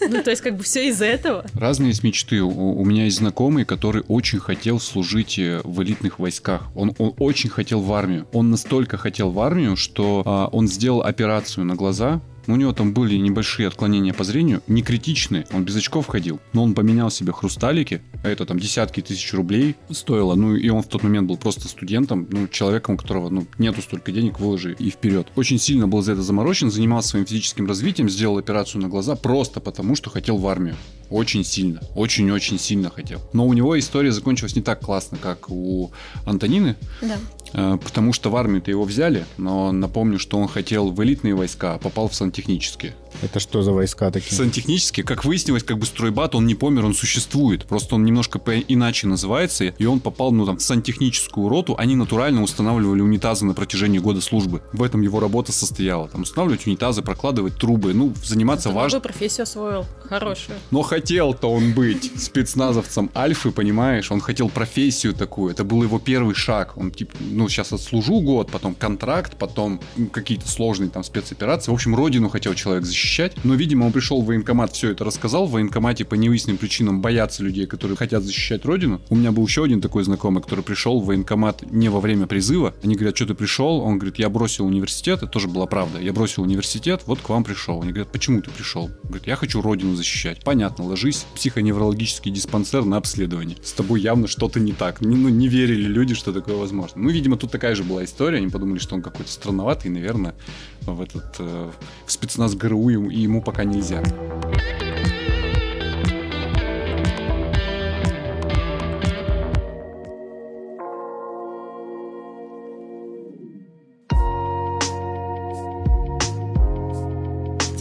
Ну, то есть, как бы все из-за этого. Разные есть мечты. У, у меня есть знакомый, который очень хотел служить э, в элитных войсках. Он, он очень хотел в армию. Он настолько хотел в армию, что а, он сделал операцию на глаза. У него там были небольшие отклонения по зрению, не критичные, он без очков ходил. Но он поменял себе хрусталики, а это там десятки тысяч рублей стоило. Ну и он в тот момент был просто студентом, ну человеком, у которого ну, нету столько денег, выложи и вперед. Очень сильно был за это заморочен, занимался своим физическим развитием, сделал операцию на глаза просто потому, что хотел в армию. Очень сильно. Очень-очень сильно хотел. Но у него история закончилась не так классно, как у Антонины. Да. Э, Потому что в армию-то его взяли, но напомню, что он хотел в элитные войска, а попал в сантехнические. Это что за войска такие? Сантехнические, как выяснилось, как бы стройбат, он не помер, он существует. Просто он немножко иначе называется, и он попал, ну, там, в сантехническую роту. Они натурально устанавливали унитазы на протяжении года службы. В этом его работа состояла. Там, устанавливать унитазы, прокладывать трубы, ну, заниматься важным. профессию освоил. Хорошую. Но хотел-то он быть спецназовцем Альфы, понимаешь? Он хотел профессию такую. Это был его первый шаг. Он, типа, ну, сейчас отслужу год, потом контракт, потом ну, какие-то сложные там спецоперации. В общем, родину хотел человек защищать. Но, видимо, он пришел в военкомат, все это рассказал. В военкомате по невыясненным причинам боятся людей, которые хотят защищать родину. У меня был еще один такой знакомый, который пришел в военкомат не во время призыва. Они говорят, что ты пришел? Он говорит, я бросил университет. Это тоже была правда. Я бросил университет, вот к вам пришел. Они говорят, почему ты пришел? Он говорит, я хочу родину защищать. Понятно, ложись в психоневрологический диспансер на обследование. С тобой явно что-то не так. Не, ну, не верили люди, что такое возможно. Ну, видимо, тут такая же была история. Они подумали, что он какой-то странноватый, наверное, в этот э, в спецназ ГРУ ему, пока нельзя.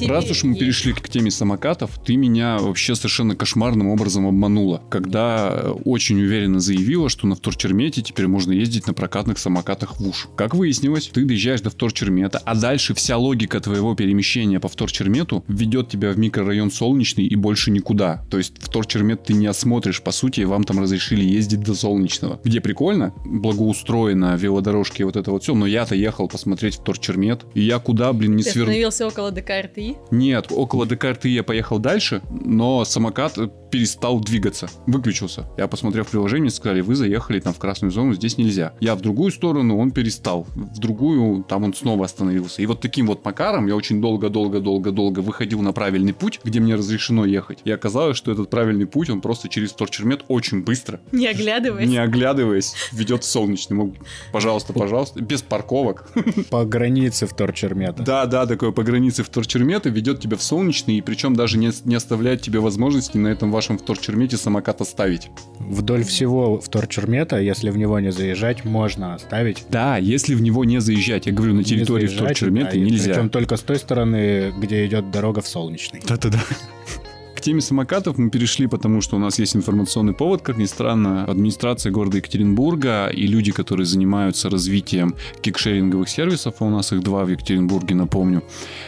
Раз уж мы есть. перешли к теме самокатов, ты меня вообще совершенно кошмарным образом обманула, когда э, очень уверенно заявила, что на вторчермете теперь можно ездить на прокатных самокатах в уж. Как выяснилось, ты доезжаешь до вторчермета, а дальше вся логика твоего перемещения по вторчермету ведет тебя в микрорайон Солнечный и больше никуда. То есть вторчермет ты не осмотришь, по сути, и вам там разрешили ездить до Солнечного. Где прикольно, благоустроено, велодорожки, вот это вот все, но я-то ехал посмотреть вторчермет, и я куда, блин, не свернул. остановился около Нет, около ДКРТ я поехал дальше, но самокат перестал двигаться, выключился. Я посмотрел в приложении, мне сказали, вы заехали там в красную зону, здесь нельзя. Я в другую сторону, он перестал. В другую, там он снова остановился. И вот таким вот макаром я очень долго-долго-долго-долго выходил на правильный путь, где мне разрешено ехать. И оказалось, что этот правильный путь, он просто через торчермет очень быстро, Не оглядываясь. не оглядываясь, ведет в солнечный. Мог, Пожалуйста, пожалуйста, без парковок. По границе вторчермета. Да, да, такое по границе вторчермета ведет тебя в солнечный, и причем даже не, не оставляет тебе возможности на этом вашем вторчермете самокат оставить. Вдоль всего вторчермета, если в него не заезжать, можно оставить. Да, если в него не заезжать, я говорю, на территории вторчермета нельзя. Причем только с той стороны, где идет дорога в Солнечный. Да-да-да. Теме самокатов мы перешли, потому что у нас есть информационный повод, как ни странно. Администрация города Екатеринбурга и люди, которые занимаются развитием кикшеринговых сервисов, а у нас их два в Екатеринбурге, напомню,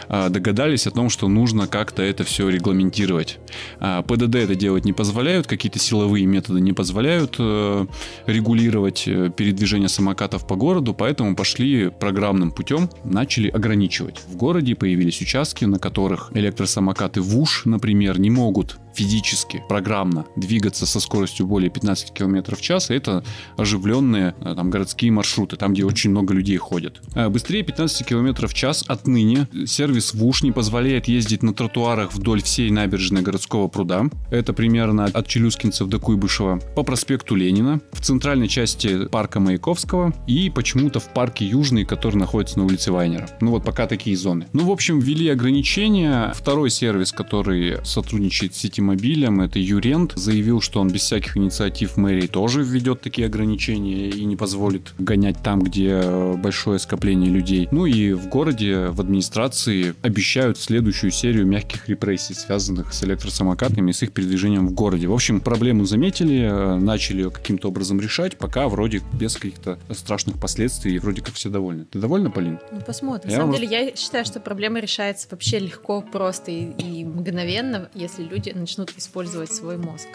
а, догадались о том, что нужно как-то это все регламентировать. А, ПДД это делать не позволяют, какие-то силовые методы не позволяют э, регулировать э, передвижение самокатов по городу, поэтому пошли программным путем, начали ограничивать. В городе появились участки, на которых электросамокаты ВУШ, например, не могут много гуд. Физически, программно двигаться со скоростью более 15 км в час. Это оживленные э, там, городские маршруты, там, где очень много людей ходят. А Быстрее 15 км в час отныне сервис ВУШ не позволяет ездить на тротуарах вдоль всей набережной городского пруда. Это примерно от Челюскинцев до Куйбышева. По проспекту Ленина, в центральной части парка Маяковского и почему-то в парке Южный, который находится на улице Вайнера. Ну вот пока такие зоны. Ну, в общем, ввели ограничения. Второй сервис, который сотрудничает с Ситимобилем, это Юрент, заявил, что он без всяких инициатив мэрии тоже введет такие ограничения и не позволит гонять там, где э, большое скопление людей. Ну и в городе, в администрации обещают следующую серию мягких репрессий, связанных с электросамокатами и с их передвижением в городе. В общем, проблему заметили, э, начали ее каким-то образом решать, пока вроде без каких-то страшных последствий, и вроде как все довольны. Ты довольна, Полин? Ну, посмотрим. Я На самом деле, я считаю, что проблема решается вообще легко, просто и, и мгновенно, если люди начнут использовать свой мозг.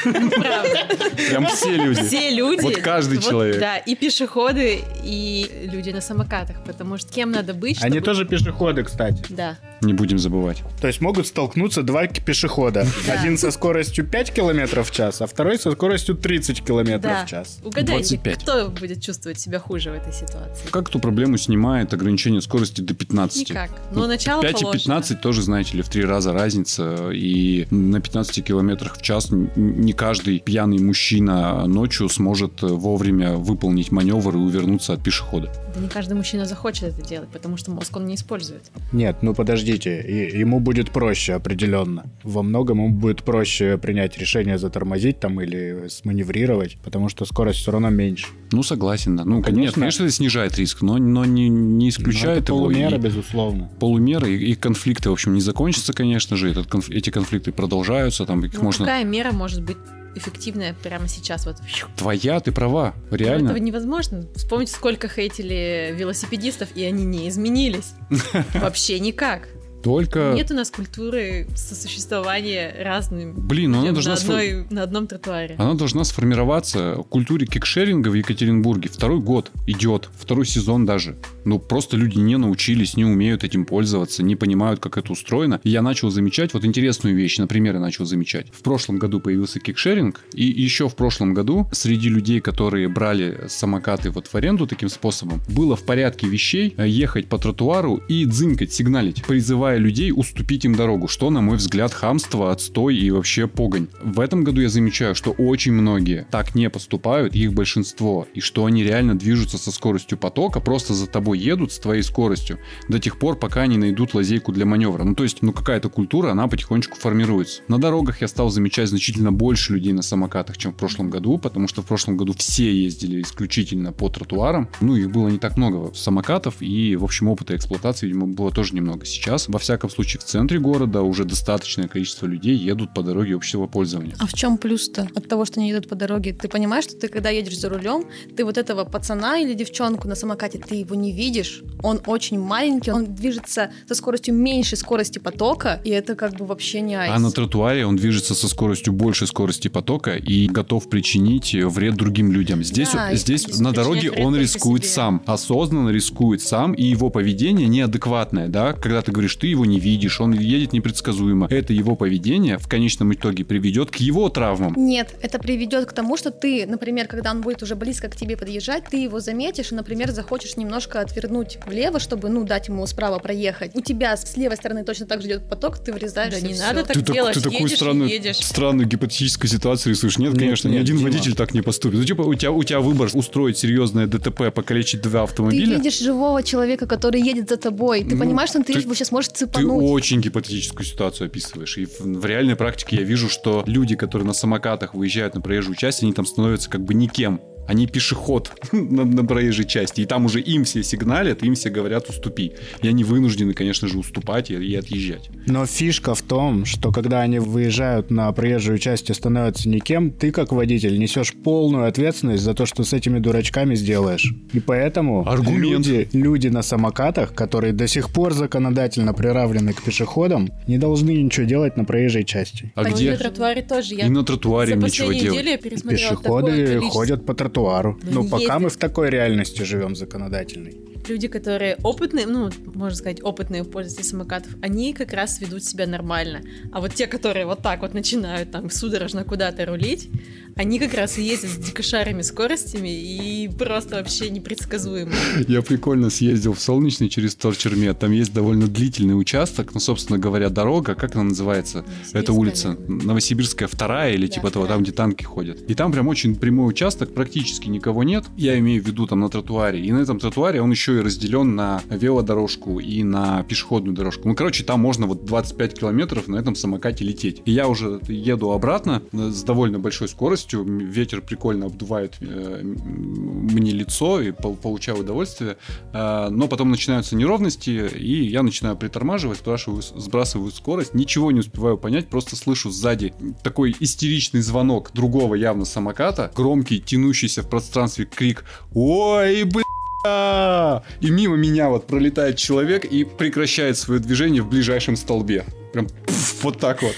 Правда. Прям все люди. Все люди. Вот каждый вот, человек. Да, и пешеходы, и люди на самокатах, потому что кем надо быть, чтобы... Они тоже пешеходы, кстати. Да. Не будем забывать. То есть могут столкнуться два пешехода. Да. Один со скоростью 5 км в час, а второй со скоростью 30 км Да. в час. Угадайте, 25. кто будет чувствовать себя хуже в этой ситуации? Как эту проблему снимает ограничение скорости до 15? Никак. Но начало 5 и положено. 15 тоже, знаете ли, в три раза разница. И и на 15 километрах в час не каждый пьяный мужчина ночью сможет вовремя выполнить маневр и увернуться от пешехода. Да не каждый мужчина захочет это делать, потому что мозг он не использует. Нет, ну подождите, и- ему будет проще определенно. Во многом ему будет проще принять решение затормозить там или сманеврировать, потому что скорость все равно меньше. Ну, согласен, да. Ну, конечно. нет, конечно, это снижает риск, но, но не, не Но исключает это его. полумера, и- безусловно. полумеры и, и конфликты, в общем, не закончатся, конечно же. Этот конф- эти конфликты продолжаются, там их Ну, можно... какая мера может быть эффективная прямо сейчас? Вот Твоя, ты права, Ну, реально. Этого невозможно. Вспомните, сколько хейтили велосипедистов, и они не изменились. Вообще никак. Только... Нет у нас культуры сосуществования разными Блин, она должна... на, одной, на одном тротуаре. Она должна сформироваться в культуре кикшеринга в Екатеринбурге. Второй год идет, второй сезон даже. Ну, просто люди не научились, не умеют этим пользоваться, не понимают, как это устроено. И я начал замечать вот интересную вещь, например, я начал замечать. В прошлом году появился кикшеринг, и еще в прошлом году среди людей, которые брали самокаты вот в аренду таким способом, было в порядке вещей э, ехать по тротуару и дзынькать, сигналить, призывая людей уступить им дорогу, что, на мой взгляд, хамство, отстой и вообще погонь. В этом году я замечаю, что очень многие так не поступают, их большинство, и что они реально движутся со скоростью потока, просто за тобой едут с твоей скоростью до тех пор, пока они найдут лазейку для маневра. Ну, то есть, ну, какая-то культура, она потихонечку формируется. На дорогах я стал замечать значительно больше людей на самокатах, чем в прошлом году, потому что в прошлом году все ездили исключительно по тротуарам. Ну, их было не так много самокатов, и, в общем, опыта эксплуатации, видимо, было тоже немного. Сейчас, во всяком случае, в центре города уже достаточное количество людей едут по дороге общего пользования. А в чем плюс-то от того, что они едут по дороге? Ты понимаешь, что ты когда едешь за рулем, ты вот этого пацана или девчонку на самокате, ты его не видишь. Он очень маленький, он движется со скоростью меньше скорости потока, и это как бы вообще не айс. А на тротуаре он движется со скоростью больше скорости потока и готов причинить вред другим людям. Здесь, Да, здесь на дороге он рискует себе. сам, осознанно рискует сам, и его поведение неадекватное, да, когда ты говоришь, ты его не видишь, он едет непредсказуемо. Это его поведение в конечном итоге приведет к его травмам. Нет, это приведет к тому, что ты, например, когда он будет уже близко к тебе подъезжать, ты его заметишь и, например, захочешь немножко отвернуть влево, чтобы, ну, дать ему справа проехать. У тебя с левой стороны точно так же идет поток, ты врезаешься. Да не всё. надо так Ты, так- делать, ты такую едешь и странную, едешь. странную гипотетическую ситуацию рисуешь. Нет, Нет, конечно, ни нет, один Дима. водитель так не поступит. Ну, типа, у тебя, у тебя выбор устроить серьезное ДТП, покалечить два Ты автомобиля. видишь живого человека, который едет за тобой. Ты Ну, понимаешь, что ты, ты- его сейчас можешь Ты цепануть. очень гипотетическую ситуацию описываешь. И в, в реальной практике я вижу, что люди, которые на самокатах выезжают на проезжую часть, они там становятся как бы никем. Они пешеход на, на проезжей части. И там уже им все сигналят, им все говорят уступи. И они вынуждены, конечно же, уступать и, и отъезжать. Но фишка в том, что когда они выезжают на проезжую часть и становятся никем, ты как водитель несешь полную ответственность за то, что с этими дурачками сделаешь. И поэтому Аргумент. люди, люди на самокатах, которые до сих пор законодательно приравнены к пешеходам, не должны ничего делать на проезжей части. А Так где? На тротуаре тоже. Я И на тротуаре последнюю делать. Пешеходы ходят по тротуару. Ну, Ну, пока мы в такой реальности живем законодательной. Люди, которые опытные, ну, можно сказать, опытные пользователи самокатов, они как раз ведут себя нормально. А вот те, которые вот так вот начинают там судорожно куда-то рулить, они как раз и ездят с дикошарами скоростями и просто вообще непредсказуемы. Я прикольно съездил в Солнечный через Торчермет. Там есть довольно длительный участок, ну, собственно говоря, дорога, как она называется? Это улица Новосибирская вторая или Да, типа того, там, где танки ходят. И там прям очень прямой участок, практически никого нет. Я имею в виду там на тротуаре. И на этом тротуаре он еще и разделен на велодорожку и на пешеходную дорожку. Ну, короче, там можно вот 25 километров на этом самокате лететь. И я уже еду обратно э, с довольно большой скоростью. Ветер прикольно обдувает э, мне лицо и пол- получаю удовольствие. А, Но потом начинаются неровности, и я начинаю притормаживать, спрашиваю, сбрасываю скорость. Ничего не успеваю понять, просто слышу сзади такой истеричный звонок другого явно самоката, громкий, тянущийся в пространстве крик «Ой, бля!» И мимо меня вот пролетает человек и прекращает свое движение в ближайшем столбе. Прям пф, вот так вот.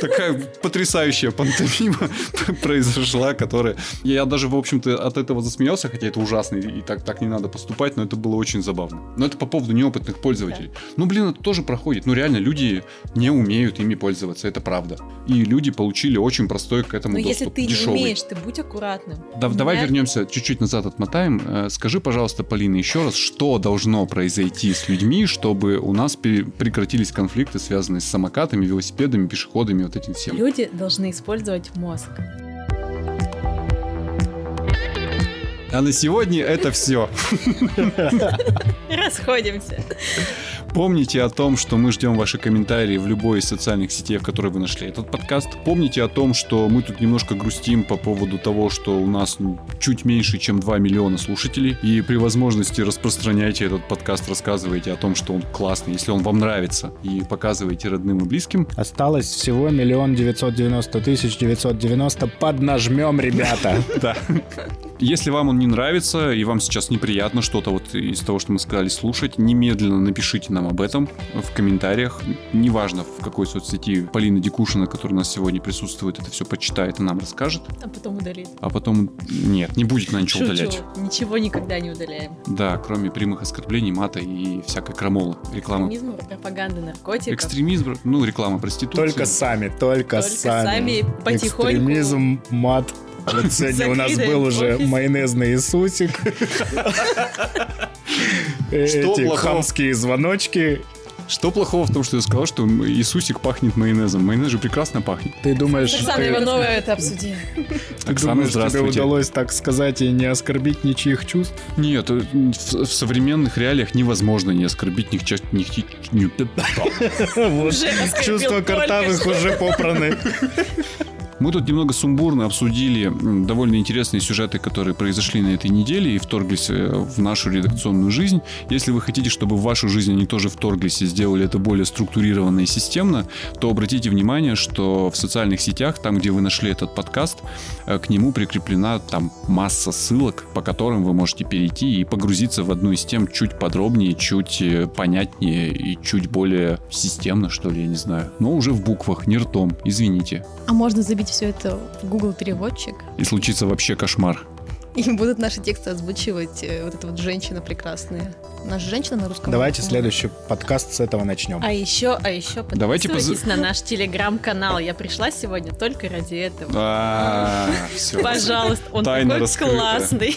Такая потрясающая пантомима произошла, которая... Я даже, в общем-то, от этого засмеялся, хотя это ужасно, и так, так не надо поступать, но это было очень забавно. Но это по поводу неопытных пользователей. Ну, блин, это тоже проходит. Ну, реально, люди не умеют ими пользоваться, это правда. И люди получили очень простой к этому Но доступ. если ты не дешевый. умеешь, ты будь аккуратным. Да- давай вернемся, чуть-чуть назад отмотаем. Э, Скажи, пожалуйста, Полина, еще раз, что должно произойти с людьми, чтобы у нас прекратились конфликты, связанные с самокатами, велосипедами, пешеходами, вот этим всем? Люди должны использовать мозг. А на сегодня это все. Расходимся. Помните о том, что мы ждем ваши комментарии в любой из социальных сетей, в которой вы нашли этот подкаст. Помните о том, что мы тут немножко грустим по поводу того, что у нас чуть меньше, чем 2 миллиона слушателей. И при возможности распространяйте этот подкаст, рассказывайте о том, что он классный, если он вам нравится. И показывайте родным и близким. Осталось всего миллион девятьсот девяносто тысяч девятьсот девяносто. Поднажмем, ребята. Да. Если вам он не нравится и вам сейчас неприятно что-то вот из того, что мы сказали, слушать, немедленно напишите нам об этом в комментариях. Неважно, в какой соцсети Полина Дикушина, которая у нас сегодня присутствует, это все почитает и нам расскажет. А потом удалить. А потом... Нет, не будет на ничего Шучу. удалять. Ничего никогда не удаляем. Да, кроме прямых оскорблений, мата и всякой крамолы. Реклама... Экстремизм, пропаганда наркотиков. Экстремизм, ну, реклама проституции. Только сами, только Только сами, потихоньку. Экстремизм, мат. Вот сегодня у нас был уже майонезный Иисусик. Эти хамские звоночки. Что плохого в том, что я сказал, что Иисусик пахнет майонезом? Майонез же прекрасно пахнет. Ты думаешь, Оксана ты- Иванова это обсудила. Оксана, думаешь, тебе здравствуйте. удалось так сказать и не оскорбить ничьих чувств? Нет, э, в, в современных реалиях невозможно не оскорбить них, ча- них, ти- ни- Вот. Уже оскорбил Чувства картавых уже попраны. Мы тут немного сумбурно обсудили довольно интересные сюжеты, которые произошли на этой неделе и вторглись э, в нашу редакционную жизнь. Если вы хотите, чтобы в вашу жизнь они тоже вторглись и сделали это более структурированно и системно, то обратите внимание, что в социальных сетях, там, где вы нашли этот подкаст, э, к нему прикреплена там масса ссылок, по которым вы можете перейти и погрузиться в одну из тем чуть подробнее, чуть э, понятнее и чуть более системно, что ли, я не знаю. Но уже в буквах, не ртом, извините. А можно забить все это в Google переводчик, И случится вообще кошмар. и будут наши тексты озвучивать э, вот эта вот женщина прекрасная. Наша женщина на русском. Давайте языке. следующий подкаст с этого начнем. А еще, а еще Давайте подписывайтесь позы- на наш телеграм-канал. Я пришла сегодня только ради этого. А, все. Пожалуйста, он Тайна такой раскрыта. классный.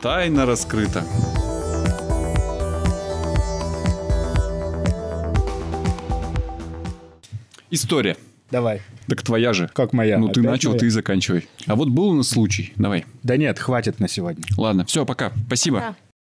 Тайна раскрыта. История. Давай. Так твоя же. Как моя? Ну, ты Опять начал, моя? ты и заканчивай. А вот был у нас случай. Давай. Да нет, хватит на сегодня. Ладно, все, пока. Спасибо. Да.